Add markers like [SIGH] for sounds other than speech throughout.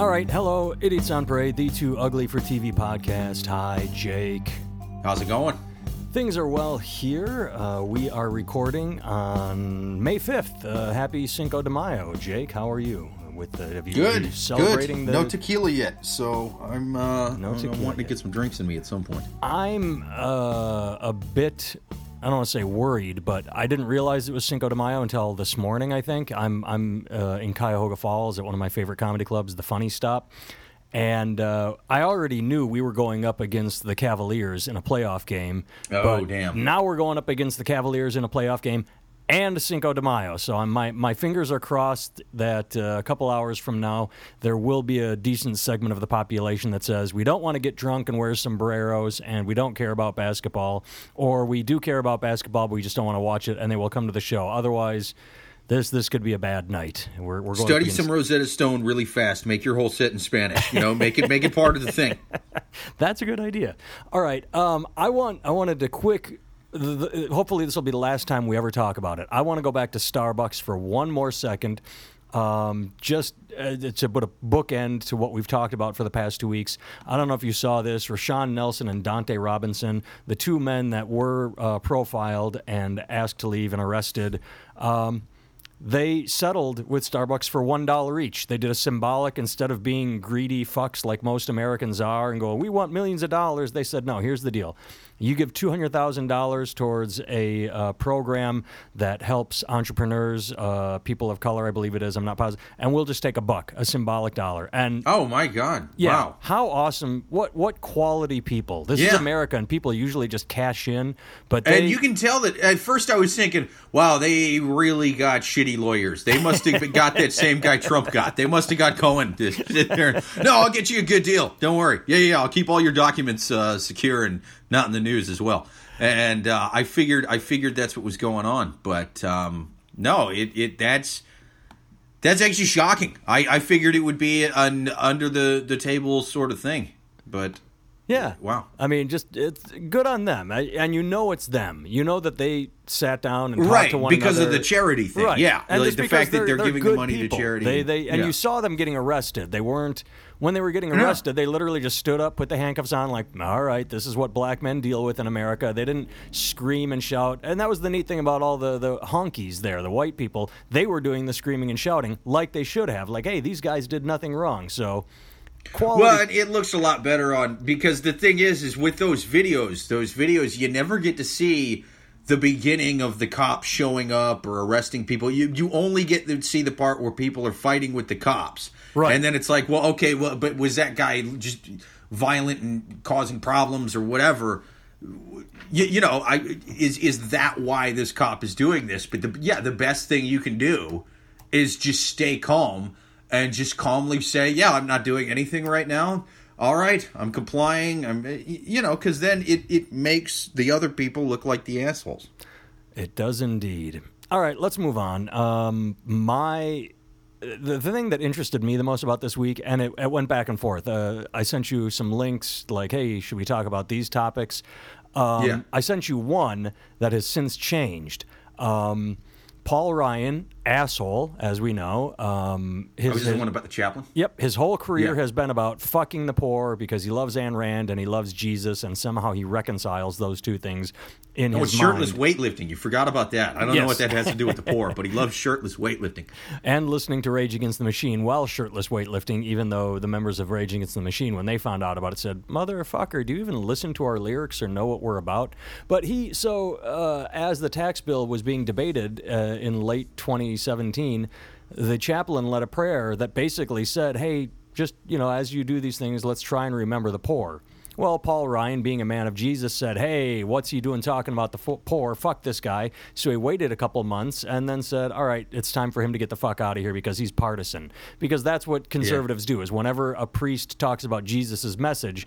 All right, hello, Idiots on Parade, the Too Ugly for TV podcast. Hi, Jake. How's it going? Things are well here. Uh, we are recording on May 5th. Uh, happy Cinco de Mayo. Jake, how are you? With the, have you, Good. celebrating Good. the No tequila yet, so I'm uh, No I'm tequila wanting to get some drinks in me at some point. I'm uh, a bit. I don't want to say worried, but I didn't realize it was Cinco de Mayo until this morning. I think I'm I'm uh, in Cuyahoga Falls at one of my favorite comedy clubs, the Funny Stop, and uh, I already knew we were going up against the Cavaliers in a playoff game. Oh, damn. Now we're going up against the Cavaliers in a playoff game. And Cinco de Mayo, so I'm, my my fingers are crossed that uh, a couple hours from now there will be a decent segment of the population that says we don't want to get drunk and wear sombreros, and we don't care about basketball, or we do care about basketball, but we just don't want to watch it, and they will come to the show. Otherwise, this this could be a bad night. We're, we're Study some Rosetta Stone really fast. Make your whole set in Spanish. You know, make it make it part of the thing. [LAUGHS] That's a good idea. All right, um, I want I wanted to quick. The, the, hopefully, this will be the last time we ever talk about it. I want to go back to Starbucks for one more second, um, just uh, to put a bookend to what we've talked about for the past two weeks. I don't know if you saw this. Rashon Nelson and Donte Robinson, the two men that were uh, profiled and asked to leave and arrested. Um, they settled with Starbucks for one dollar each. They did a symbolic instead of being greedy fucks like most Americans are and go, "We want millions of dollars." They said, "No, here's the deal: you give two hundred thousand dollars towards a uh, program that helps entrepreneurs, uh, people of color, I believe it is. I'm not positive. and we'll just take a buck, a symbolic dollar." And Oh my God! yeah, Wow. how awesome! What what quality people? This is Yeah. America, and people usually just cash in, but they, And you can tell that at first I was thinking, wow, they really got shitty lawyers. They must have got that same guy Trump got. They must have got Cohen to sit there. No, I'll get you a good deal. Don't worry. Yeah, yeah, I'll keep all your documents uh, secure and not in the news as well. And uh, I figured, I figured that's what was going on. But um, no, it, it that's that's actually shocking. I, I figured it would be an under the the table sort of thing, but Yeah. Wow. I mean, just it's good on them, I- and you know it's them. You know that they sat down and talked right to one another because another. of the charity thing. Right. Yeah, and like the fact that they're, giving the money people. to charity. They they and Yeah. you saw them getting arrested. They weren't when they were getting Yeah. arrested. They literally just stood up, put the handcuffs on, like, all right, this is what black men deal with in America. They didn't scream and shout, and that was the neat thing about all the the honkies there, the white people. They were doing the screaming and shouting like they should have. Like, hey, these guys did nothing wrong. So. Quality Well, it- looks a lot better on because the thing is, is with those videos, those videos, you never get to see the beginning of the cops showing up or arresting people. You you only get to see the part where people are fighting with the cops, Right. And then it's like, well, okay, well, but was that guy just violent and causing problems or whatever? You, you know, I is is that why this cop is doing this? But the, yeah, the best thing you can do is just stay calm and just calmly say, "Yeah, I'm not doing anything right now. All right, I'm complying. I'm, you know, because then it it makes the other people look like the assholes." It does indeed. All right, let's move on. Um, my the, the thing that interested me the most about this week, and it, it went back and forth. Uh, I sent you some links, like, "Hey, should we talk about these topics?" Um, Yeah. I sent you one that has since changed. Um, Paul Ryan, asshole, as we know. Um, his, Oh, this his- the one about the chaplain? Yep, his whole career Yeah. has been about fucking the poor because he loves Ayn Rand and he loves Jesus, and somehow he reconciles those two things in Oh, his shirtless mind. weightlifting. You forgot about that. I don't Yes. know what that has to do with the poor, but he loves [LAUGHS] shirtless weightlifting. and listening to Rage Against the Machine while shirtless weightlifting, even though the members of Rage Against the Machine, when they found out about it, said, Motherfucker, do you even listen to our lyrics or know what we're about? But he, so uh, as the tax bill was being debated uh, in late 2017, the chaplain led a prayer that basically said, Hey, just, you know, as you do these things, let's try and remember the poor. Well, Paul Ryan, being a man of Jesus, said, Hey, what's he doing talking about the fo- poor? Fuck this guy. So he waited a couple months and then said, All right, it's time for him to get the fuck out of here because he's partisan. Because that's what conservatives do, is whenever a priest talks about Jesus' message,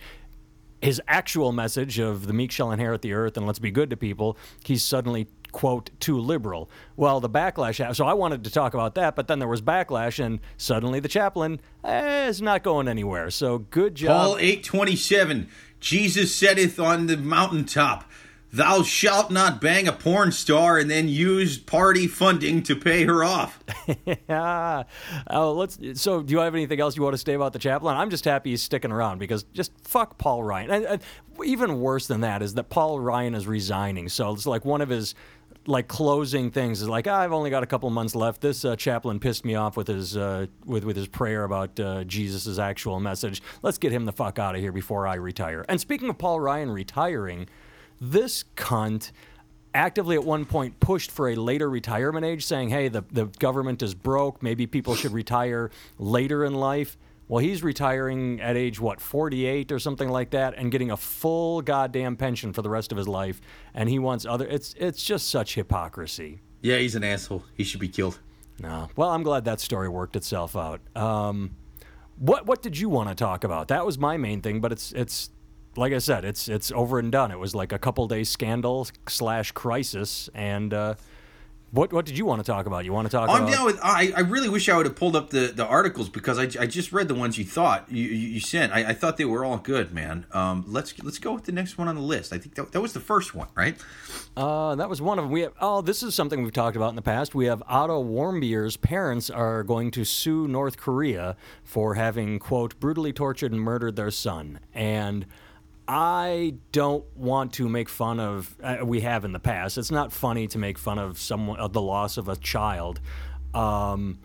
his actual message of the meek shall inherit the earth and let's be good to people, he's suddenly quote too liberal. Well, the backlash. So I wanted to talk about that, but then there was backlash, and suddenly the chaplain eh, is not going anywhere. So good job. Paul eight twenty seven. Jesus saith on the mountaintop, Thou shalt not bang a porn star and then use party funding to pay her off. yeah. [LAUGHS] Oh, let's. So, do you have anything else you want to say about the chaplain? I'm just happy he's sticking around because just fuck Paul Ryan. And, and even worse than that is that Paul Ryan is resigning. So it's like one of his like closing things is like I've only got a couple months left. This uh, chaplain pissed me off with his uh, with with his prayer about uh, Jesus' actual message. Let's get him the fuck out of here before I retire. And speaking of Paul Ryan retiring, this cunt actively at one point pushed for a later retirement age, saying, "Hey, the the government is broke. Maybe people should retire later in life." Well, he's retiring at age what, 48 or something like that and getting a full goddamn pension for the rest of his life and he wants other it's it's just such hypocrisy. Yeah, he's an asshole. He should be killed. No. Well, I'm glad that story worked itself out. Um, what what did you want to talk about? That was my main thing, but it's it's like I said, it's it's over and done. It was like a couple days scandal slash crisis, and uh, what what did you want to talk about? You want to talk? I'm about... down with. I, I really wish I would have pulled up the, the articles because I, I just read the ones you thought you, you, you sent. I, I thought they were all good, man. Um, let's let's go with the next one on the list. I think that, that was the first one, right? Uh, that was one of them. We have, oh, this is something we've talked about in the past. We have Otto Warmbier's parents are going to sue North Korea for having quote brutally tortured and murdered their son and. I don't want to make fun of. Uh, we have in the past. It's not funny to make fun of someone of the loss of a child. Um,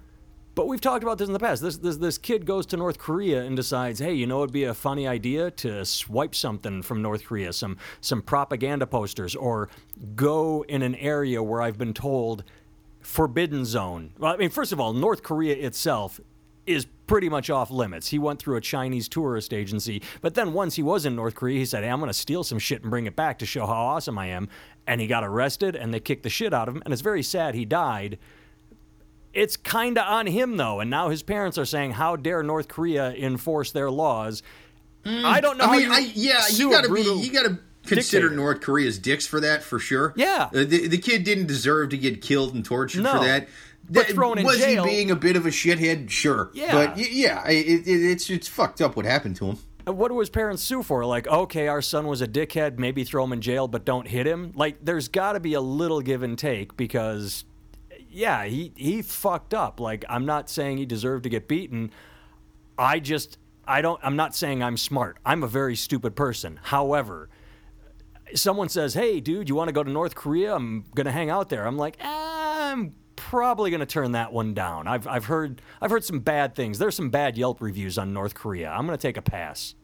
but we've talked about this in the past. This, this this kid goes to North Korea and decides, hey, you know, it'd be a funny idea to swipe something from North Korea, some some propaganda posters, or go in an area where I've been told forbidden zone. Well, I mean, first of all, North Korea itself is pretty much off limits. He went through a Chinese tourist agency, but then once he was in North Korea, he said, hey, I'm going to steal some shit and bring it back to show how awesome I am. And he got arrested and they kicked the shit out of him. And it's very sad he died. It's kind of on him, though. And now his parents are saying, how dare North Korea enforce their laws? Mm, I don't know. I mean, I, yeah, you got to be, you got to consider dictator. North Korea's dicks for that for sure. Yeah, uh, the, the kid didn't deserve to get killed and tortured no. for that. But thrown in was jail. he being a bit of a shithead? Sure. Yeah. But yeah, it, it, it's it's fucked up what happened to him. What do his parents sue for? Like, okay, our son was a dickhead, maybe throw him in jail, but don't hit him. Like, there's got to be a little give and take because, yeah, he he fucked up. Like, I'm not saying he deserved to get beaten. I just, I don't. I'm not saying I'm smart. I'm a very stupid person. However, someone says, "Hey, dude, you want to go to North Korea? I'm gonna hang out there." I'm like, ah, I'm probably going to turn that one down. I've, I've heard I've heard some bad things. There's some bad Yelp reviews on North Korea. I'm going to take a pass.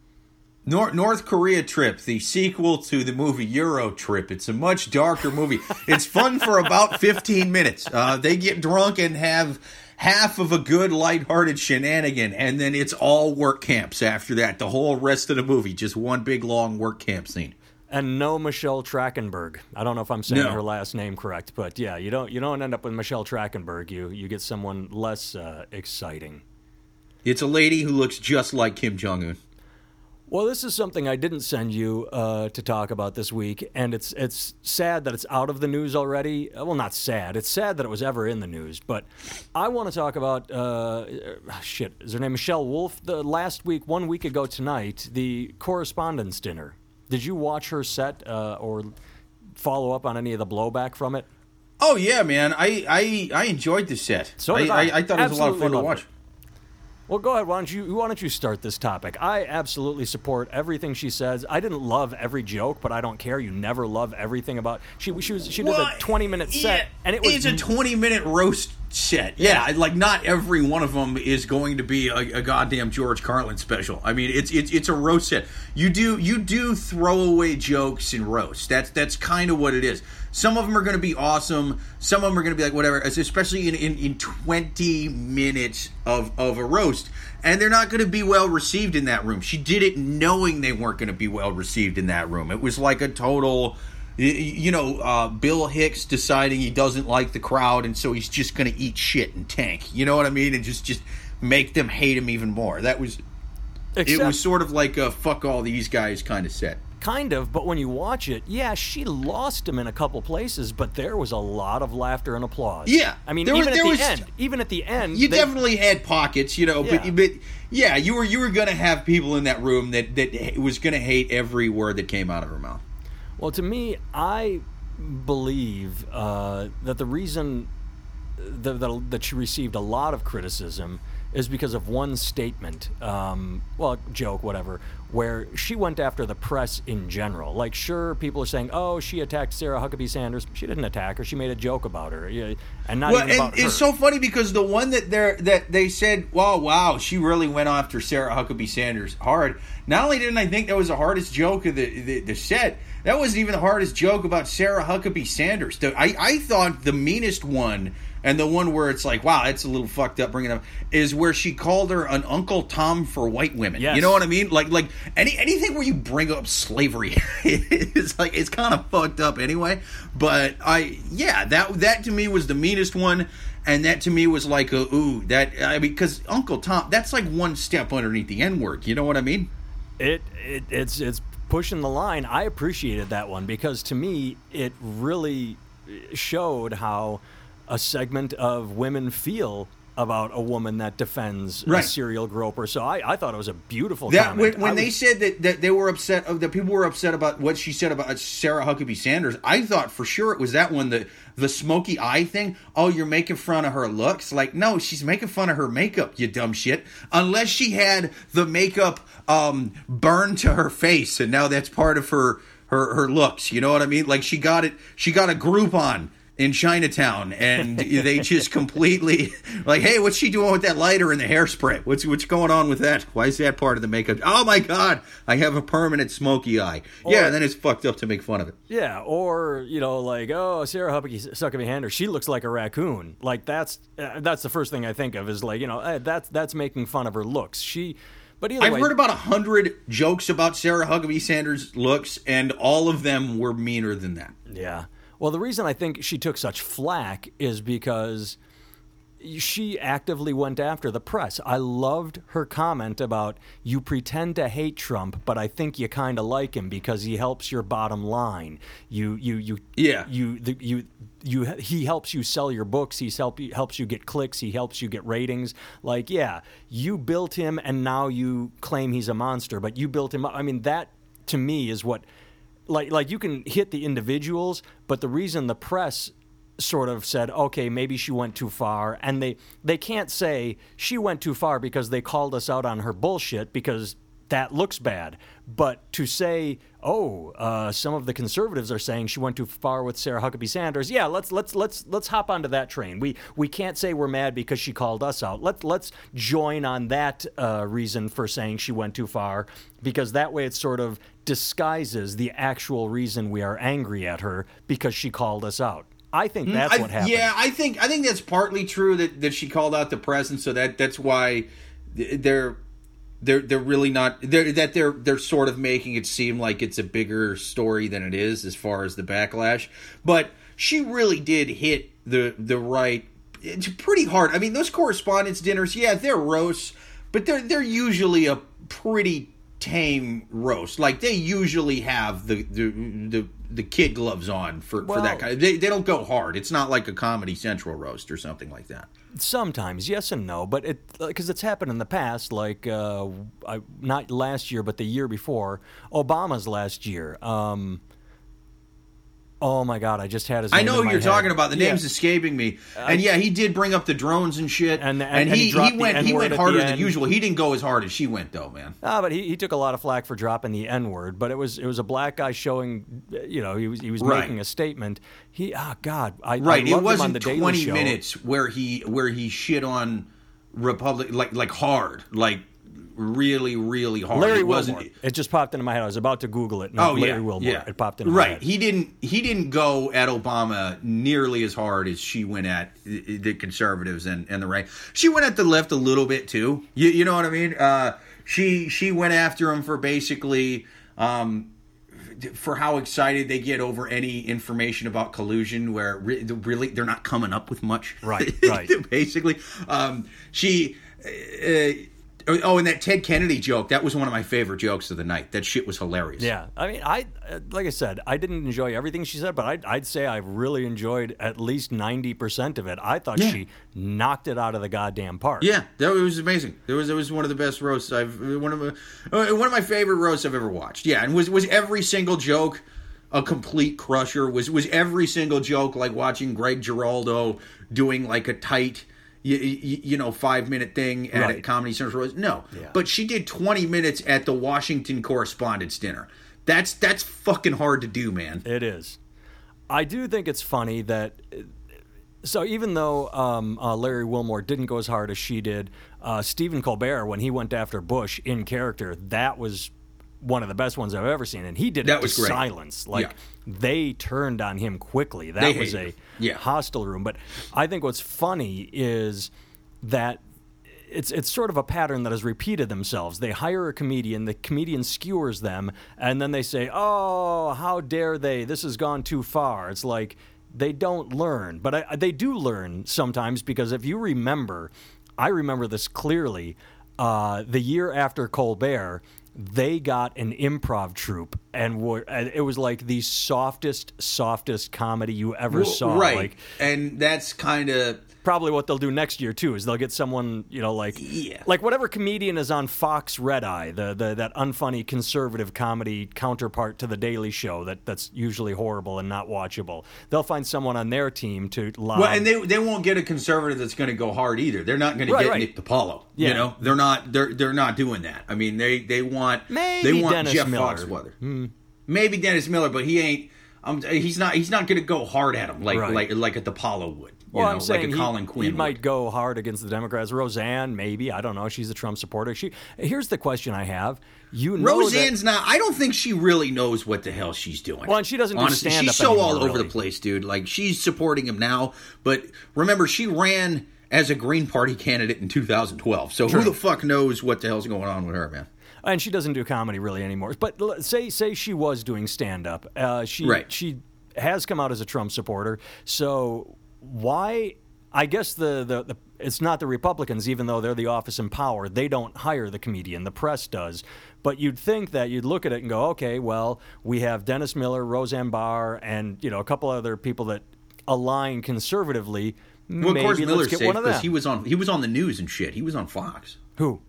North, North Korea Trip, the sequel to the movie Euro Trip. It's a much darker movie. it's fun for about 15 minutes. Uh, they get drunk and have half of a good lighthearted shenanigan, and then it's all work camps after that. The whole rest of the movie, just one big long work camp scene and no Michelle Trachtenberg. I don't know if I'm saying no. her last name correct, but yeah, you don't you don't end up with Michelle Trachtenberg. You you get someone less uh, exciting. It's a lady who looks just like Kim Jong Un. Well, this is something I didn't send you uh, to talk about this week, and it's it's sad that it's out of the news already. Uh, well, not sad. It's sad that it was ever in the news. But I want to talk about uh, shit. Is her name Michelle Wolf? The last week, one week ago tonight, the Correspondents' Dinner did you watch her set uh, or follow up on any of the blowback from it? Oh yeah, man. I I, I enjoyed the set. So I, I. I, I thought it was a lot of fun to watch. It. Well, go ahead. Why don't you Why don't you start this topic? I absolutely support everything she says. I didn't love every joke, but I don't care. You never love everything about she. She was she did well, a twenty minute set, yeah, and it was it's a twenty minute roast set. Yeah, yeah, like not every one of them is going to be a, a, goddamn George Carlin special. I mean, it's it's it's a roast set. You do you do throwaway jokes in roast. That's that's kind of what it is. Some of them are going to be awesome. Some of them are going to be like whatever. Especially in, in, in twenty minutes of of a roast and they're not going to be well received in that room. She did it knowing they weren't going to be well received in that room. It was like a total, you know, uh, Bill Hicks deciding he doesn't like the crowd, and so he's just going to eat shit and tank. You know what I mean? And just just make them hate him even more. That was. Except, it was sort of like a fuck all these guys kind of set kind of, but when you watch it, yeah, she lost him in a couple places, but there was a lot of laughter and applause. Yeah, I mean, even was, at the was, end, even at the end, you they, definitely had pockets, you know, yeah. but but yeah, you were you were going to have people in that room that that was going to hate every word that came out of her mouth. Well, to me, I believe uh, that the reason that, that she received a lot of criticism is because of one statement, um, well, joke, whatever, where she went after the press in general. Like, sure, people are saying, "Oh, she attacked Sarah Huckabee Sanders." She didn't attack her; she made a joke about her, yeah, and not well, even about her. it's so funny because the one that they that they said, "Wow, wow, she really went after Sarah Huckabee Sanders hard." Not only didn't I think that was the hardest joke of the the, the set, that wasn't even the hardest joke about Sarah Huckabee Sanders. The, I I thought the meanest one and the one where it's like, wow, it's a little fucked up bringing up, is where she called her an Uncle Tom for white women. Yes. You know what I mean? Like, like any anything where you bring up slavery, [LAUGHS] it's like it's kind of fucked up anyway. But I, yeah, that that to me was the meanest one. And that to me was like a ooh that I mean because Uncle Tom that's like one step underneath the N word you know what I mean it, it it's it's pushing the line. I appreciated that one because to me it really showed how a segment of women feel about a woman that defends Right. a serial groper. So I, I thought it was a beautiful That comment. when, when I they said that, that they were upset, of the people were upset about what she said about Sarah Huckabee Sanders. I thought for sure it was that one, the the smoky eye thing. Oh, you're making fun of her looks. Like, no, she's making fun of her makeup. You dumb shit. Unless she had the makeup um, burned to her face, and now that's part of her her her looks. You know what I mean? Like she got it. She got a Groupon in Chinatown, and they just completely like, hey, what's she doing with that lighter and the hairspray? What's what's going on with that? Why is that part of the makeup? Oh my god, I have a permanent smoky eye. yeah, and then it's fucked up to make fun of it. Yeah, or you know, like oh, Sarah Huckabee Huckabee Sanders, she looks like a raccoon. Like that's uh, that's the first thing I think of is like you know eh, that's that's making fun of her looks. She, but I've way, heard about a hundred jokes about Sarah Huckabee Sanders' looks, and all of them were meaner than that. Yeah. Well, the reason I think she took such flack is because she actively went after the press. I loved her comment about you pretend to hate Trump, but I think you kind of like him because he helps your bottom line. You you you Yeah. you the, you you he helps you sell your books. He's help he helps you get clicks. He helps you get ratings. Like yeah, you built him and now you claim he's a monster, but you built him up. I mean that to me is what like like you can hit the individuals, but the reason the press sort of said, okay, maybe she went too far, and they they can't say she went too far because they called us out on her bullshit because that looks bad. But to say, oh, uh, some of the conservatives are saying she went too far with Sarah Huckabee Sanders. Yeah, let's let's let's let's hop onto that train. We we can't say we're mad because she called us out. Let's let's join on that uh, reason for saying she went too far because that way it sort of disguises the actual reason we are angry at her because she called us out. I think that's Mm, I- what happened. Yeah, I think I think that's partly true that, that she called out the press, and so that that's why they're they're they're really not they're that they're they're sort of making it seem like it's a bigger story than it is as far as the backlash. But she really did hit the the right. It's pretty hard. I mean, those correspondence dinners, yeah, they're roasts, but they're they're usually a pretty tame roast. Like they usually have the the the, the kid gloves on for, for that kind of. They, they don't go hard. It's not like a Comedy Central roast or something like that. Sometimes, yes and no, but it because it's happened in the past, like uh, I, not last year, but the year before, Obama's last year. Um, oh my God, I just had his. I know in who my you're head. talking about. The Yeah. name's escaping me. And yeah, he did bring up the drones and shit. And- And, and- and he he, he went he went harder than usual. He didn't go as hard as she went though, man. Ah, but he, he took a lot of flack for dropping the N word. But it was it was a black guy showing, you know, he was he was Right. making a statement. He, oh God, I, Right. I It loved him on wasn't the Daily 20 Show. minutes where he where he shit on Republic like like hard, like really really hard. Larry it Wilmore. wasn't It just popped into my head. I was about to Google it. Oh Larry yeah, Wilmore. yeah. It popped into my right. He didn't. He didn't go at Obama nearly as hard as she went at the the conservatives and, and the right. She went at the left a little bit too. You, you know what I mean? Uh, she she went after him for basically. Um, for how excited they get over any information about collusion, where re- really they're not coming up with much. Right, [LAUGHS] right. Basically, um, she. Uh, oh, and that Ted Kennedy joke. That was one of my favorite jokes of the night. That shit was hilarious. Yeah, I mean, I like I said, I didn't enjoy everything she said, but I'd, I'd say I really enjoyed at least ninety percent of it. I thought Yeah. she knocked it out of the goddamn park. Yeah, that was amazing. It was it was one of the best roasts I've one of my, uh, one of my favorite roasts I've ever watched. Yeah, and was was every single joke a complete crusher? Was was every single joke like watching Greg Giraldo doing like a tight, you, you know, five minute thing at Right. a Comedy Central? No, Yeah. but she did twenty minutes at the Washington Correspondents' Dinner. That's that's fucking hard to do, man. It is. I do think it's funny that. So even though um, uh, Larry Wilmore didn't go as hard as she did, uh, Stephen Colbert, when he went after Bush in character, that was one of the best ones I've ever seen, and he did That it was great. silence. Like Yeah. they turned on him quickly. That They was a. Yeah. hostile room. But I think what's funny is that it's it's sort of a pattern that has repeated themselves. They hire a comedian, the comedian skewers them, and then they say, "Oh, how dare they? This has gone too far." It's like they don't learn, but I, they do learn sometimes because if you remember, I remember this clearly. Uh, the year after Colbert, they got an improv troupe, and were, and it was like the softest, softest comedy you ever saw. right, Like and that's kind of probably what they'll do next year too is they'll get someone you know like Yeah. like whatever comedian is on Fox Red Eye the, the that unfunny conservative comedy counterpart to the Daily Show that that's usually horrible and not watchable they'll find someone on their team to lie. Well, and they they won't get a conservative that's going to go hard either. They're not going to get right. Nick DiPaolo. Yeah. You know, they're not they're they're not doing that. I mean, they they want Maybe they want Dennis Jeff Miller. Hmm. Foxworthy. Maybe Dennis Miller, but he ain't. Um, he's not. He's not going to go hard at him like Right. like like a DiPaolo would. You well, know, I'm saying like a he, Colin Quinn. he might go hard against the Democrats. Roseanne, maybe I don't know. She's a Trump supporter. She here's the question I have. You know that- Roseanne's not. I don't think she really knows what the hell she's doing. Well, and she doesn't do Honestly, stand-up she's so all anymore, over the place, dude. Like she's supporting him now, but remember, she ran as a Green Party candidate in 2012. So True. who the fuck knows what the hell's going on with her, man? and she doesn't do comedy really anymore. But say say she was doing stand up. Uh, she Right. she has come out as a Trump supporter. So why? I guess the, the, the it's not the Republicans, even though they're the office in power. They don't hire the comedian. The press does. But you'd think that you'd look at it and go, okay, well, we have Dennis Miller, Roseanne Barr, and you know a couple other people that align conservatively. Well, Maybe of course, Miller's safe because he was on he was on the news and shit. He was on Fox. Who?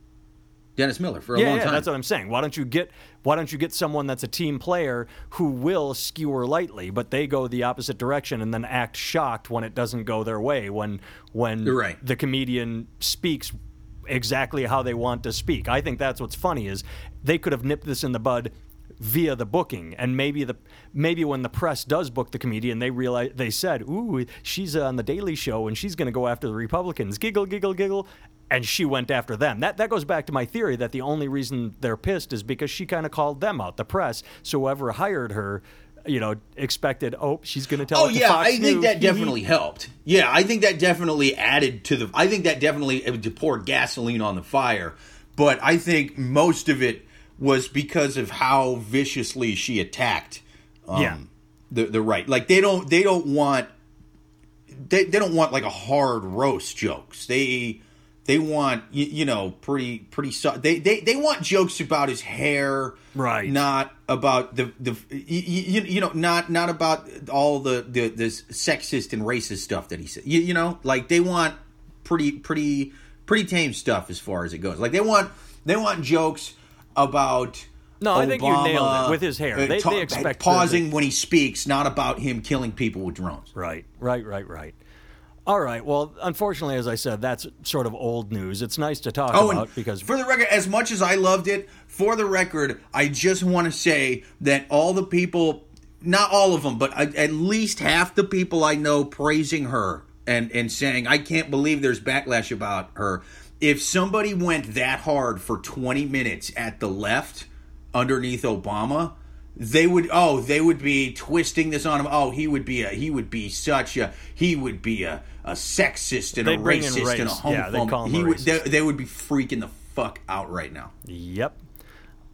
Dennis Miller for a yeah, long yeah, time. that's what I'm saying. Why don't you get why don't you get someone that's a team player who will skewer lightly, but they go the opposite direction and then act shocked when it doesn't go their way when when right. the comedian speaks exactly how they want to speak. I think that's what's funny is they could have nipped this in the bud via the booking and maybe the maybe when the press does book the comedian they realize they said ooh she's on the daily show and she's going to go after the republicans giggle giggle giggle and she went after them that that goes back to my theory that the only reason they're pissed is because she kind of called them out the press so whoever hired her you know expected oh she's going to tell Oh yeah, I think News. that mm-hmm. definitely helped. Yeah, I think that definitely added to the. I think that definitely it poured gasoline on the fire. But I think most of it was because of how viciously she attacked. Um, Yeah. The the right, like they don't they don't want they they don't want like a hard roast jokes. They they want you, you know pretty pretty so, they, they they want jokes about his hair Right. not about the the you, you know not not about all the the this sexist and racist stuff that he said you, you know like they want pretty pretty pretty tame stuff as far as it goes like they want they want jokes about No, I think you nailed it with his hair. uh, They- ta- they expect the- pausing when he speaks not about him killing people with drones Right, right, right, right. All right. Well, unfortunately, as I said, that's sort of old news. It's nice to talk Oh, about because for the record, as much as I loved it, for the record, I just want to say that all the people, not all of them, but at at least half the people I know praising her and, and saying, I can't believe there's backlash about her. If somebody went that hard for 20 minutes at the left underneath Obama, they would oh they would be twisting this on him oh he would be a he would be such a he would be a, a sexist and They a racist and a race. Yeah, they homophobe him he a would, they, they would be freaking the fuck out right now. Yep.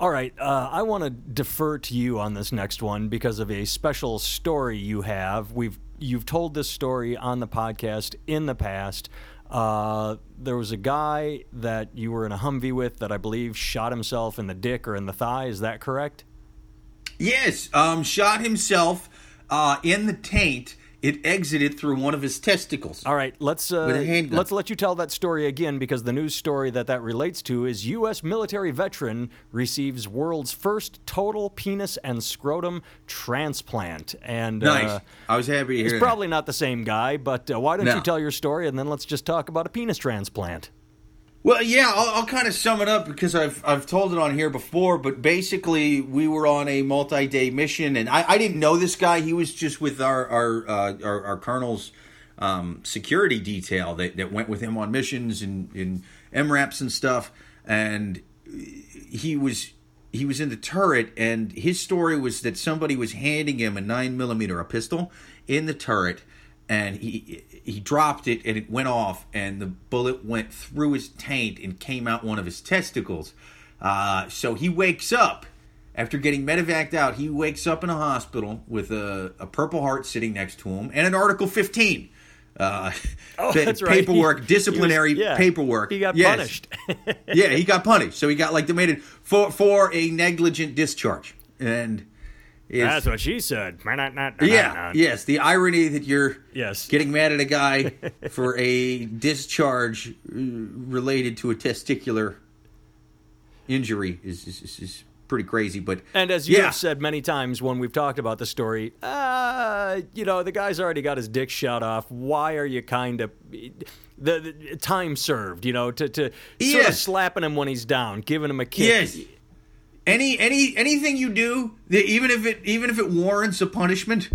All right. Uh, I want to defer to you on this next one because of a special story you have. We've you've told this story on the podcast in the past. Uh, there was a guy that you were in a Humvee with that I believe shot himself in the dick or in the thigh. Is that correct? Yes, um, shot himself uh, in the taint it exited through one of his testicles. All right, let's uh, With a handgun. let's let you tell that story again because the news story that that relates to is U.S. military veteran receives world's first total penis and scrotum transplant. And Nice. uh, I was happy to hear it's that. probably not the same guy, but uh, why don't No. you tell your story and then let's just talk about a penis transplant. Well, yeah, I'll, I'll kind of sum it up because I've I've told it on here before. But basically, we were on a multi-day mission, and I, I didn't know this guy. He was just with our our uh, our, our colonel's um, security detail that, that went with him on missions and in MRAPs and stuff. And he was he was in the turret, and his story was that somebody was handing him a nine millimeter, a pistol, in the turret, and he he dropped it, and it went off, and the bullet went through his taint and came out one of his testicles. Uh, so he wakes up after getting medevaced out. He wakes up in a hospital with a, a Purple Heart sitting next to him and an Article 15. Uh, [LAUGHS] Oh, [LAUGHS] that that's right. paperwork, He- [LAUGHS] he was- disciplinary yeah, paperwork. He got Yes punished. yeah, he got punished. So he got like demoted for for a negligent discharge. And it's, That's what she said. Why not? Not. yeah, yes, the irony that you're Yes. getting mad at a guy [LAUGHS] for a discharge uh, related to a testicular injury is is, is, is pretty crazy. But And as you yeah, have said many times when we've talked about the story, uh, you know, the guy's already got his dick shot off. Why are you kind of the, the time served? You know, to to sort of slapping him when he's down, giving him a kick. yes. Any any anything you do, even if it even if it warrants a punishment,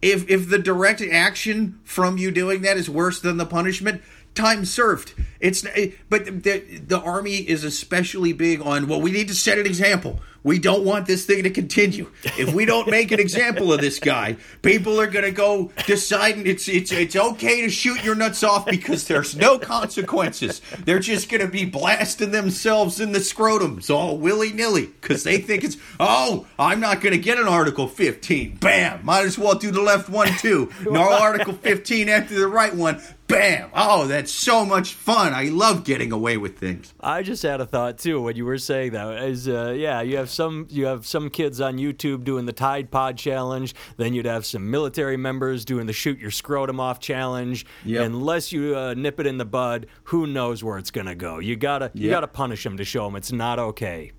if if the direct action from you doing that is worse than the punishment, time served. It's eh, but the the army is especially big on well, we need to set an example. We don't want this thing to continue. If we don't make an example of this guy, people are going to go deciding it's it's it's okay to shoot your nuts off because there's no consequences. They're just going to be blasting themselves in the scrotums all willy nilly because they think it's oh I'm not going to get an Article 15. Bam! Might as well do the left one too. No [LAUGHS] Article 15 after the right one. Bam! Oh, that's so much fun. I love getting away with things. I just had a thought too when you were saying that. Is uh, yeah, you have some you have some kids on YouTube doing the Tide Pod challenge. Then you'd have some military members doing the shoot your scrotum off challenge. Yep. Unless you uh, nip it in the bud, who knows where it's gonna go? You gotta you Yep. gotta punish them to show them it's not okay.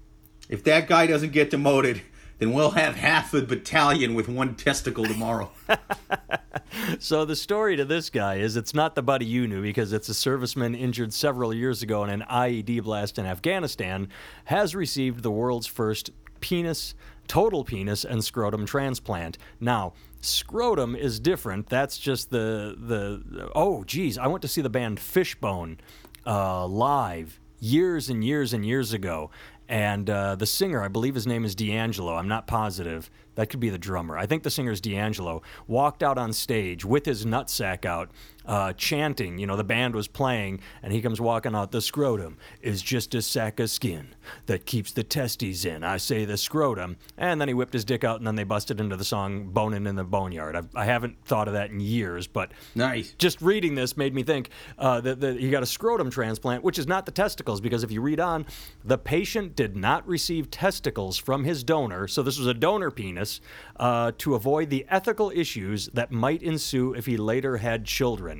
If that guy doesn't get demoted, then we'll have half a battalion with one testicle tomorrow. [LAUGHS] So the story to this guy is it's not the buddy you knew because it's a serviceman injured several years ago in an IED blast in Afghanistan has received the world's first penis, total penis and scrotum transplant. Now, scrotum is different. That's just the the oh geez, I went to see the band Fishbone uh, live years and years and years ago. And uh, the singer, I believe his name is D'Angelo. I'm not positive. That could be the drummer. I think the singer's D'Angelo. Walked out on stage with his nutsack out, uh, chanting. You know, the band was playing, and he comes walking out. The scrotum is just a sack of skin that keeps the testes in. I say the scrotum. And then he whipped his dick out, and then they busted into the song Bonin' in the Boneyard. I've, I haven't thought of that in years, but Nice. just reading this made me think uh, that, that he got a scrotum transplant, which is not the testicles, because if you read on, the patient did not receive testicles from his donor, so this was a donor penis, uh, to avoid the ethical issues that might ensue if he later had children.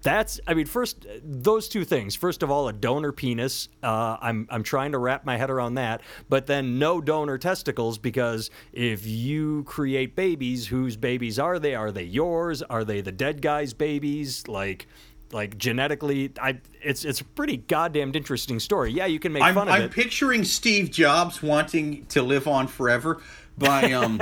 That's, I mean, first, those two things. First of all, a donor penis. Uh, I'm, I'm trying to wrap my head around that. But then no donor testicles because if you create babies, whose babies are they? Are they yours? Are they the dead guy's babies? Like, like genetically, I, it's, it's a pretty goddamn interesting story. Yeah, you can make I'm, fun of it. I'm picturing Steve Jobs wanting to live on forever by um,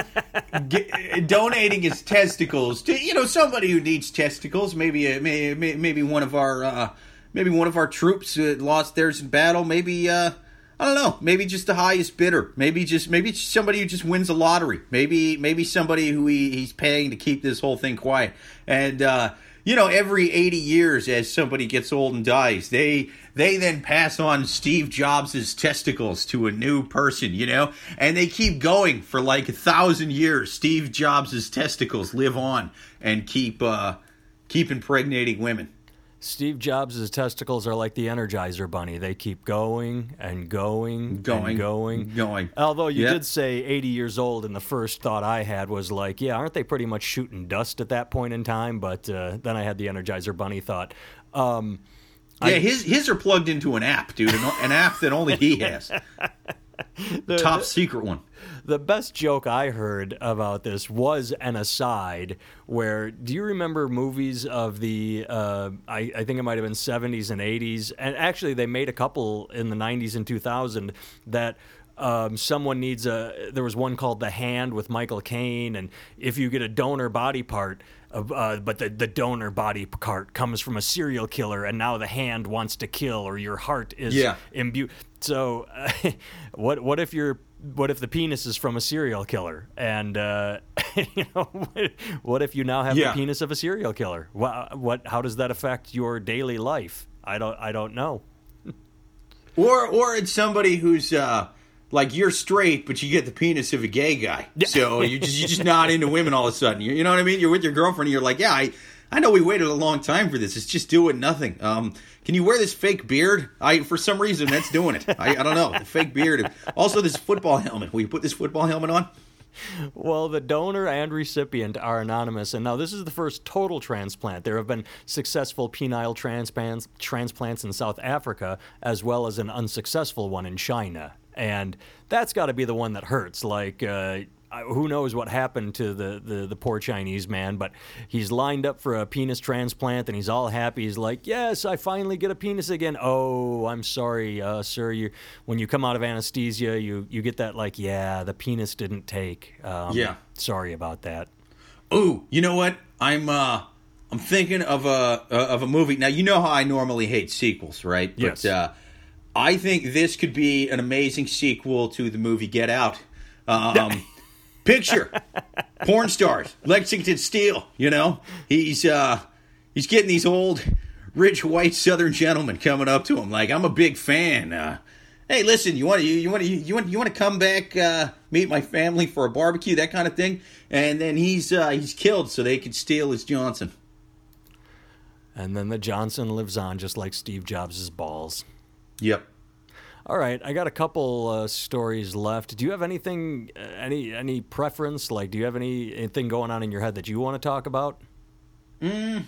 donating his testicles to you know somebody who needs testicles. Maybe may, maybe one of our uh, maybe one of our troops uh, lost theirs in battle. Maybe uh, I don't know. Maybe just the highest bidder. Maybe just maybe somebody who just wins the lottery. Maybe maybe somebody who he, he's paying to keep this whole thing quiet. And uh, you know, every eighty years, as somebody gets old and dies, they they then pass on Steve Jobs' testicles to a new person. You know, and they keep going for like a thousand years. Steve Jobs' testicles live on and keep uh, keep impregnating women. Steve Jobs' testicles are like the Energizer Bunny. They keep going and going, Going, and going, going. Although you Yep. did say 80 years old, and the first thought I had was like, yeah, aren't they pretty much shooting dust at that point in time? But uh, then I had the Energizer Bunny thought. Um, Yeah, his his are plugged into an app, dude. An, an app that only he has. [LAUGHS] the, [LAUGHS] Top secret one. The best joke I heard about this was an aside where do you remember movies of the uh, I, I think it might have been 70s and 80s and actually they made a couple in the 90s and 2000 that um, someone needs a there was one called The Hand with Michael Caine and if you get a donor body part uh, but the, the donor body part comes from a serial killer and now the hand wants to kill or your heart is Yeah. imbued. So, uh, [LAUGHS] what what if you're what if the penis is from a serial killer? And uh, [LAUGHS] you know, what, [LAUGHS] what if you now have Yeah. the penis of a serial killer? What, what how does that affect your daily life? I don't I don't know. Or or it's somebody who's uh like you're straight, but you get the penis of a gay guy. So you just you're just not into women all of a sudden. You, you know what I mean? You're with your girlfriend, and you're like, yeah, I I know we waited a long time for this. It's just doing nothing. Um, can you wear this fake beard? I for some reason that's doing it. I, I don't know the fake beard. Also, this football helmet. Will you put this football helmet on? Well, the donor and recipient are anonymous, and now this is the first total transplant. There have been successful penile transplants, transplants in South Africa, as well as an unsuccessful one in China, and that's got to be the one that hurts. Like, uh, who knows what happened to the, the, the poor Chinese man, but he's lined up for a penis transplant, and he's all happy. He's like, "Yes, I finally get a penis again." Oh, I'm sorry, uh, sir. You when you come out of anesthesia, you you get that like, "Yeah, the penis didn't take." Um, Yeah. Sorry about that. Ooh, you know what? I'm uh I'm thinking of a uh, of a movie. Now you know how I normally hate sequels, right? Yes. Uh, I think this could be an amazing sequel to the movie Get Out. Um, [LAUGHS] picture porn stars Lexington Steele. You know he's uh he's getting these old rich white Southern gentlemen coming up to him like I'm a big fan. Uh, hey, listen, you want to you want to you want you want to come back uh, meet my family for a barbecue, that kind of thing. And then he's uh, he's killed so they could steal his Johnson. And then the Johnson lives on just like Steve Jobs' balls. Yep. All right, I got a couple uh, stories left. Do you have anything, uh, any any preference? Like, do you have any anything going on in your head that you want to talk about? Mm.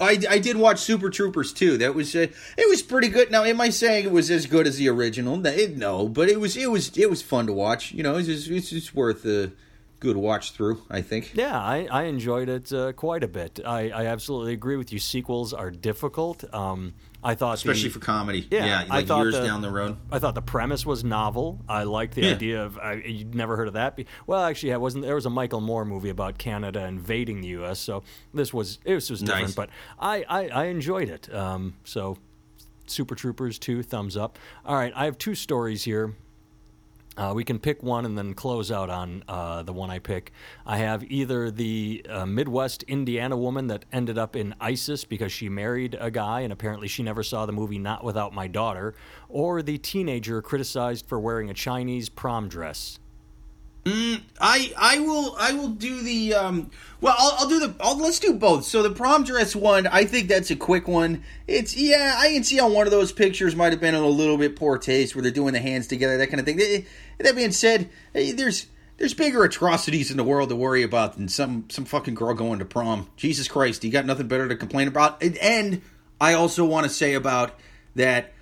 I, I did watch Super Troopers too. That was uh, it was pretty good. Now, am I saying it was as good as the original? No, it- no, but it was it was it was fun to watch. You know, it's just, it's just worth a good watch through. I think. Yeah, I, I enjoyed it uh, quite a bit. I, I absolutely agree with you. Sequels are difficult. Um, I thought, especially the, for comedy. Yeah, Yeah, I thought years the- down the road. I thought the premise was novel. I liked the Yeah. idea of I, you'd never heard of that. Be- well, actually, I wasn't. There was a Michael Moore movie about Canada invading the U.S., so this was was, was different. Nice. But I, I, I enjoyed it. Um, so, Super Troopers two thumbs up. All right, I have two stories here. Uh, we can pick one and then close out on uh, the one I pick. I have either the uh, Midwest Indiana woman that ended up in ISIS because she married a guy and apparently she never saw the movie Not Without My Daughter, or the teenager criticized for wearing a Chinese prom dress. I I will I will do the um well I'll, I'll do the I'll, let's do both. So the prom dress one, I think that's a quick one. It's yeah, I can see on one of those pictures might have been a little bit poor taste where they're doing the hands together, that kind of thing. Eh, That being said, there's there's bigger atrocities in the world to worry about than some some fucking girl going to prom. Jesus Christ, you got nothing better to complain about. And I also want to say about that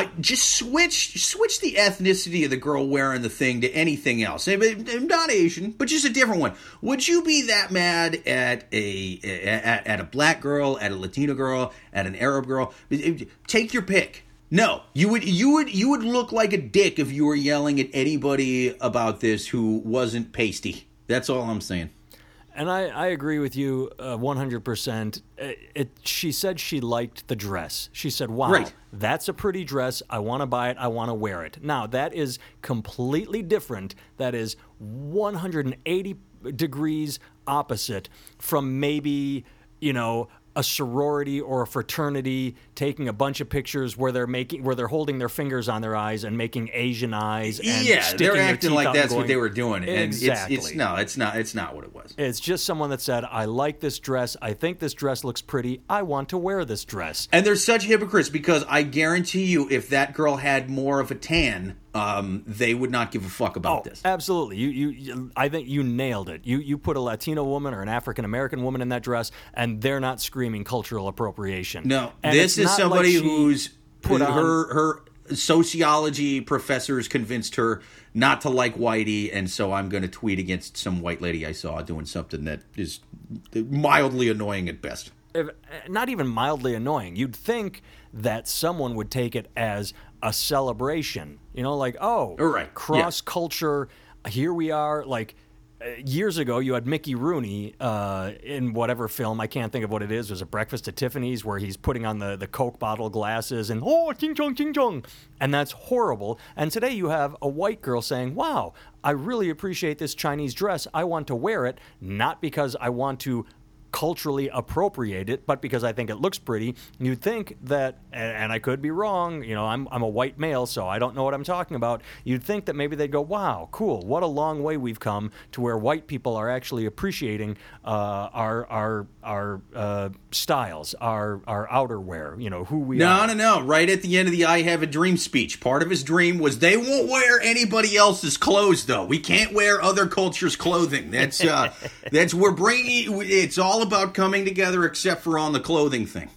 I just switch switch the ethnicity of the girl wearing the thing to anything else. Eh, but- Not Asian, but just a different one. Would you be that mad at a at, at a black girl, at a Latino girl, at an Arab girl? Eh, Take your pick. No, you would you would you would look like a dick if you were yelling at anybody about this who wasn't pasty. That's all I'm saying. And I, I agree with you uh, 100%. It, it, she said she liked the dress. She said, wow, Right. that's a pretty dress. I want to buy it. I want to wear it. Now, that is completely different. That is 180 degrees opposite from maybe, you know, a a sorority or a fraternity taking a bunch of pictures where they're making where they're holding their fingers on their eyes and making Asian eyes. And yeah, they're acting like that's and what they were doing, and exactly. it's it's no, it's not, it's not what it was. It's just someone that said, "I like this dress. I think this dress looks pretty. I want to wear this dress." And they're such hypocrites because I guarantee you, if that girl had more of a tan, um, they would not give a fuck about this. Absolutely. You, you, you, I think you nailed it. You, you put a Latino woman or an African American woman in that dress, and they're not screaming cultural appropriation. No, And this it's is not somebody like who's put on- her her sociology professors convinced her not to like whitey, and so I'm going to tweet against some white lady I saw doing something that is mildly annoying at best. if, eh, not even mildly annoying. You'd think that someone would take it as a celebration. You know, like oh, Right, yeah. cross culture. Here we are. Like years ago, you had Mickey Rooney uh, in whatever film I can't think of what it is. Was a Breakfast at Tiffany's where he's putting on the the Coke bottle glasses and oh, ching chong ching chong, and that's horrible. And today you have a white girl saying, "Wow, I really appreciate this Chinese dress. I want to wear it, not because I want to." Culturally appropriate it, but because I think it looks pretty, you'd think that, and, I could be wrong, you know, I'm, I'm a white male, so I don't know what I'm talking about. You'd think that maybe they'd go, wow, cool, what a long way we've come to where white people are actually appreciating uh, our, our, our uh, styles, our, our outerwear, you know, who we No, are. no, no. No. Right at the end of the I Have a Dream speech, part of his dream was they won't wear anybody else's clothes, though. We can't wear other cultures' clothing. That's uh, [LAUGHS] that's we're bringing. It's all about coming together, except for on the clothing thing.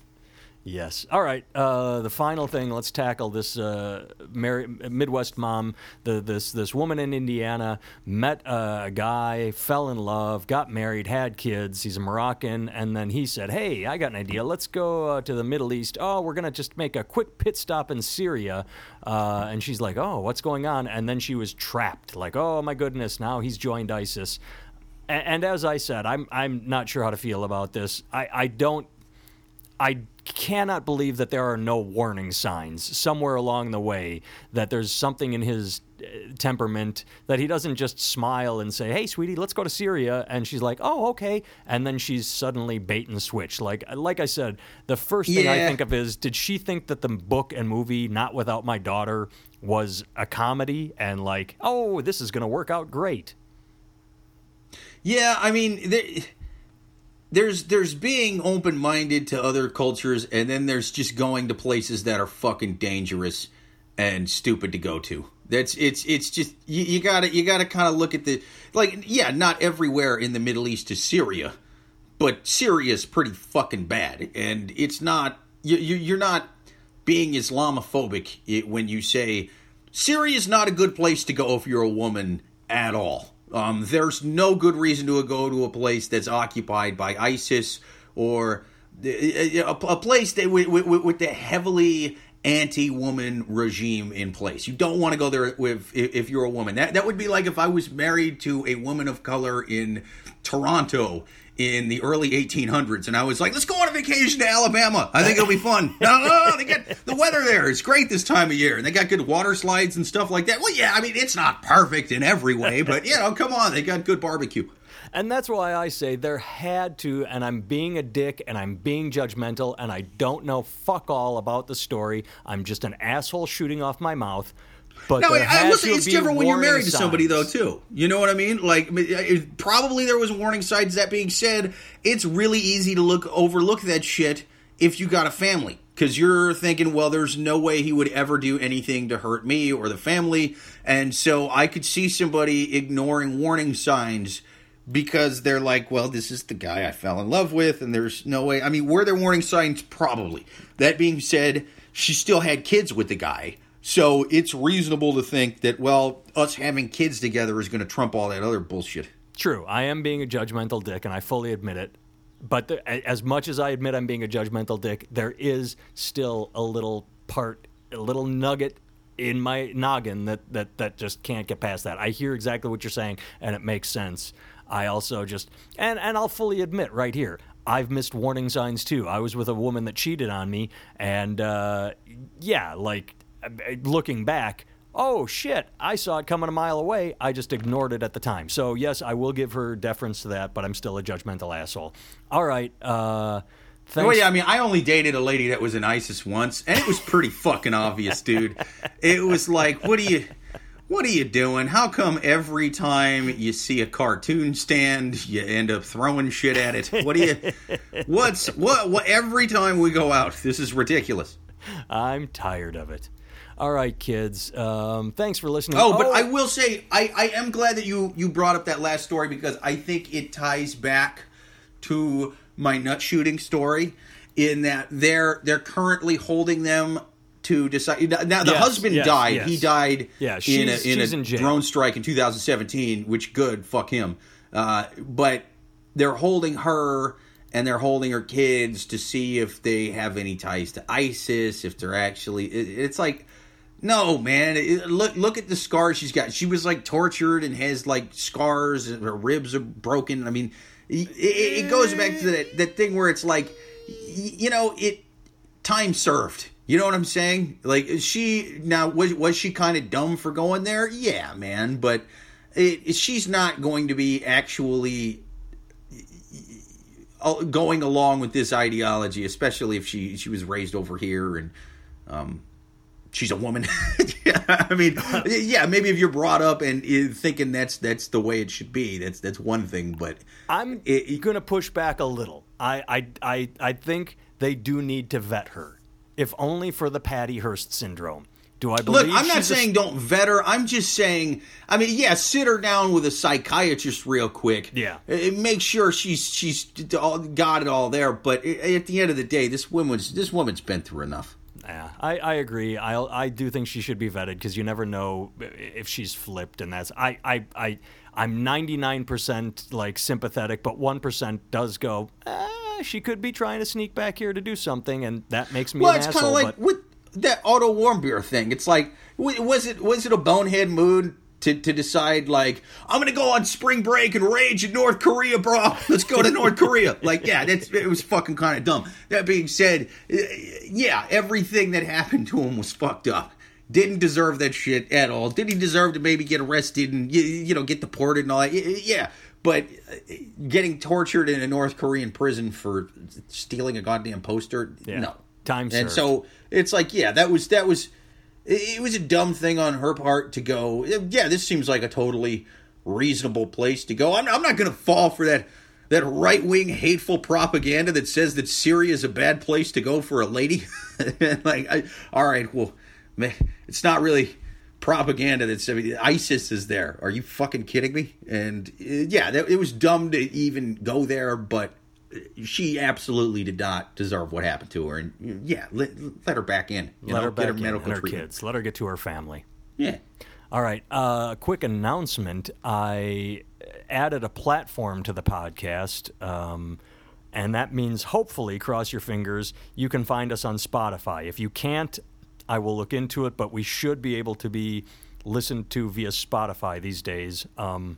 Yes. All right. Uh, the final thing. Let's tackle this uh, Mary, Midwest mom. The, this this woman in Indiana met a guy, fell in love, got married, had kids. He's a Moroccan, and then he said, "Hey, I got an idea. Let's go uh, to the Middle East. Oh, we're gonna just make a quick pit stop in Syria." Uh, and she's like, "Oh, what's going on?" And then she was trapped. Like, "Oh my goodness, now he's joined ISIS." And, and as I said, I'm I'm not sure how to feel about this. I, I don't I cannot believe that there are no warning signs somewhere along the way that there's something in his uh, temperament that he doesn't just smile and say, "Hey, sweetie, let's go to Syria," and she's like, "Oh, okay," and then she's suddenly bait and switch. Like, like I said, the first thing I think of is, did she think that the book and movie Not Without My Daughter was a comedy and like, oh, this is going to work out great? Yeah, I mean, there, there's there's being open minded to other cultures, and then there's just going to places that are fucking dangerous and stupid to go to. That's it's it's just you, you gotta you gotta kind of look at the like yeah, not everywhere in the Middle East is Syria, but Syria's pretty fucking bad, and it's not you, you you're not being Islamophobic when you say Syria's not a good place to go if you're a woman at all. Um, there's no good reason to go to a place that's occupied by ISIS or a, place that with, with, with the heavily anti-woman regime in place. You don't want to go there with if you're a woman. That that would be like if I was married to a woman of color in Toronto in the early 1800s and I was like, let's go on a vacation to Alabama. I think it'll be fun. [LAUGHS] no, no, no, they got the weather there is great this time of year and they got good water slides and stuff like that. Well, yeah, I mean, it's not perfect in every way, but you know, come on, they got good barbecue. And that's why I say there had to, and I'm being a dick and I'm being judgmental and I don't know fuck all about the story. I'm just an asshole shooting off my mouth. But No, I, had listen, it's different when you're married to somebody, though, too. You know what I mean? Like, it- probably there was warning signs. That being said, it's really easy to look overlook that shit if you got a family because you're thinking, well, there's no way he would ever do anything to hurt me or the family, and so I could see somebody ignoring warning signs because they're like, well, this is the guy I fell in love with, and there's no way. I mean, were there warning signs? Probably. That being said, she still had kids with the guy. So it's reasonable to think that, well, us having kids together is going to trump all that other bullshit. True, I am being a judgmental dick, and I fully admit it. But the, as much as I admit I'm being a judgmental dick, there is still a little part, a little nugget in my noggin that, that, that just can't get past that. I hear exactly what you're saying, and it makes sense. I also just, and, and I'll fully admit right here, I've missed warning signs too. I was with a woman that cheated on me, and uh, yeah, like looking back, oh shit, I saw it coming a mile away. I just ignored it at the time. So, yes, I will give her deference to that, but I'm still a judgmental asshole. All right. Uh, thanks. Well, yeah, I mean, I only dated a lady that was in ISIS once, and it was pretty fucking obvious, dude. It was like, what are you, what are you doing? How come every time you see a cartoon stand, you end up throwing shit at it? What do you, what's what? What? Every time we go out, this is ridiculous. I'm tired of it. All right, kids. Um, thanks for listening. Oh, but I will say, I, I am glad that you you brought up that last story because I think it ties back to my nut shooting story in that they're they're currently holding them to decide. Now the Yes, husband yes, died. yes. He died Yeah, in a, in a in drone strike in 2017. Which good, fuck him. Uh, but they're holding her and they're holding her kids to see if they have any ties to ISIS. If they're actually, it, it's like. No, man. It- look, look at the scars she's got. She was like tortured and has like scars, and her ribs are broken. I mean, it, it, goes back to that that thing where it's like, you know, it time served. You know what I'm saying? Like she now was was she kind of dumb for going there? Yeah, man. But she's not going to be actually going along with this ideology, especially if she she was raised over here and um, she's a woman. [LAUGHS] yeah, I mean, [LAUGHS] yeah, maybe if you're brought up and uh, thinking that's that's the way it should be, that's that's one thing. But I'm it- it- going to push back a little. I, I, I, I think they do need to vet her, if only for the Patty Hearst syndrome. Do I believe? Look, I'm not she's a- saying don't vet her. I'm just saying. I mean, yeah, sit her down with a psychiatrist real quick. Yeah. Uh, make sure she's she's all- got it all there. But at the end of the day, this woman's this woman's been through enough. Yeah, I, I agree. I I do think she should be vetted because you never know if she's flipped, and that's I I I I'm 99% like sympathetic, but one percent does go. Ah, she could be trying to sneak back here to do something, and that makes me Well, an it's kind asshole. of like but with that Otto Warmbier thing. It's like, was it was it a bonehead mood to, to decide like I'm gonna go on spring break and rage in North Korea, bro? [LAUGHS] Let's go to North Korea. Like, yeah, that's it was fucking kind of dumb. That being said, uh, yeah, everything that happened to him was fucked up. Didn't deserve that shit at all. Did he deserve to maybe get arrested and you, you know get deported and all that? Yeah, but uh, getting tortured in a North Korean prison for stealing a goddamn poster, Yeah. no. Time And so it's like, yeah, that was that was it was a dumb thing on her part to go. Yeah, this seems like a totally reasonable place to go. I'm, I'm not going to fall for that that right wing hateful propaganda that says that Syria is a bad place to go for a lady. [LAUGHS] like, I, all right, well, man, it's not really propaganda that's I mean, ISIS is there. Are you fucking kidding me? And uh, yeah, that, it was dumb to even go there, but she absolutely did not deserve what happened to her. And yeah, let, let her back in. Let know, her back get her in medical and her treatment. kids. Let her get to her family. Yeah. All right. Uh, quick announcement. I added a platform to the podcast, um, and that means hopefully, cross your fingers, you can find us on Spotify. If you can't, I will look into it, but we should be able to be listened to via Spotify these days. Um,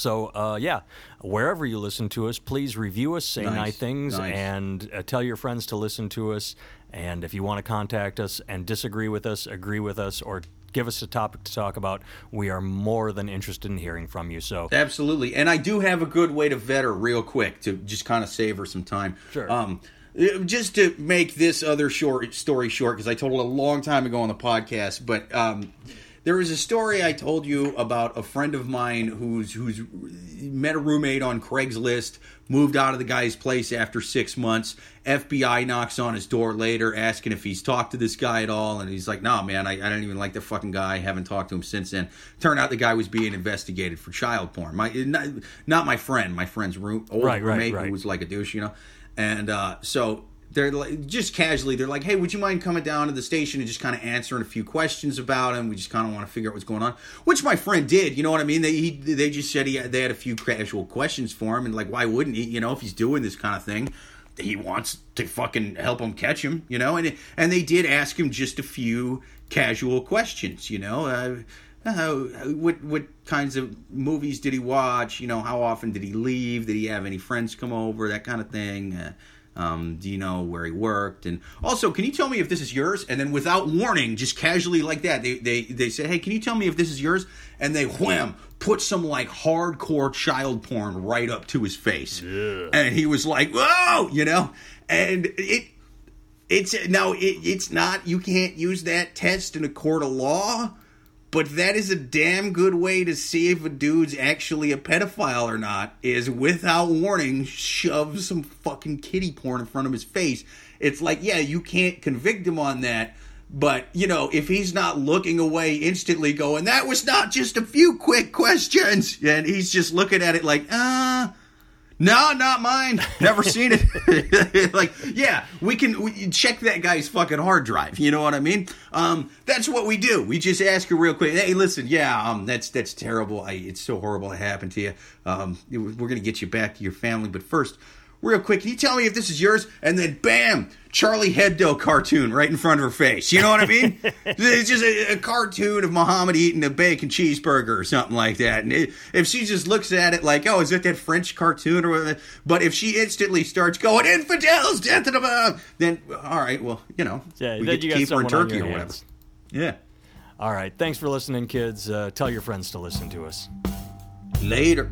so, uh, yeah, wherever you listen to us, please review us, say Nice, nice things, nice. and uh, tell your friends to listen to us. And if you want to contact us and disagree with us, agree with us, or give us a topic to talk about, we are more than interested in hearing from you. So, Absolutely. And I do have a good way to vet her real quick to just kind of save her some time. Sure. Um, uh, just to make this other short story short, because I told it a long time ago on the podcast, but um, there was a story I told you about a friend of mine who's who's met a roommate on Craigslist, moved out of the guy's place after six months. FBI knocks on his door later, asking if he's talked to this guy at all, and he's like, "Nah, man, I, I don't even like the fucking guy. haven't talked to him since then." Turned out the guy was being investigated for child porn. My not, not my friend, my friend's room, old Right, right, roommate right. who was like a douche, you know, and uh, so they're like, just casually, they're like, "Hey, would you mind coming down to the station and just kind of answering a few questions about him? We just kind of want to figure out what's going on." Which my friend did. You know what I mean? They he, they just said he they had a few casual questions for him, and like, why wouldn't he? You know, if he's doing this kind of thing, he wants to fucking help him catch him. You know, and and they did ask him just a few casual questions. You know. Uh, uh, what what kinds of movies did he watch? You know, how often did he leave? Did he have any friends come over? That kind of thing. Uh, um, do you know where he worked? And also, can you tell me if this is yours? And then, without warning, just casually like that, they they they say, "Hey, can you tell me if this is yours?" And they wham put some like hardcore child porn right up to his face, and he was like, "Whoa!" You know. and it it's now it, it's not you can't use that test in a court of law but that is a damn good way to see if a dude's actually a pedophile or not is without warning shove some fucking kitty porn in front of his face. It's like yeah you can't convict him on that but you know if he's not looking away instantly going that was not just a few quick questions and he's just looking at it like uh no, not mine. Never seen it. [LAUGHS] like, yeah, we can we check that guy's fucking hard drive. You know what I mean? Um, that's what we do. We just ask her real quick. Hey, listen, yeah, um, that's that's terrible. I, it's so horrible it happened to you. Um, we're gonna get you back to your family, but first, real quick, can you tell me if this is yours? And then, bam, Charlie Hebdo cartoon right in front of her face. You know what I mean? [LAUGHS] it's just a, a, cartoon of Muhammad eating a bacon cheeseburger or something like that. And it, if she just looks at it like, oh, is that that French cartoon or whatever? But if she instantly starts going, infidels, death to the then, all right, well, you know, yeah, we get to keep her in Turkey or whatever. Yeah. All right. Thanks for listening, kids. Uh, tell your friends to listen to us. Later.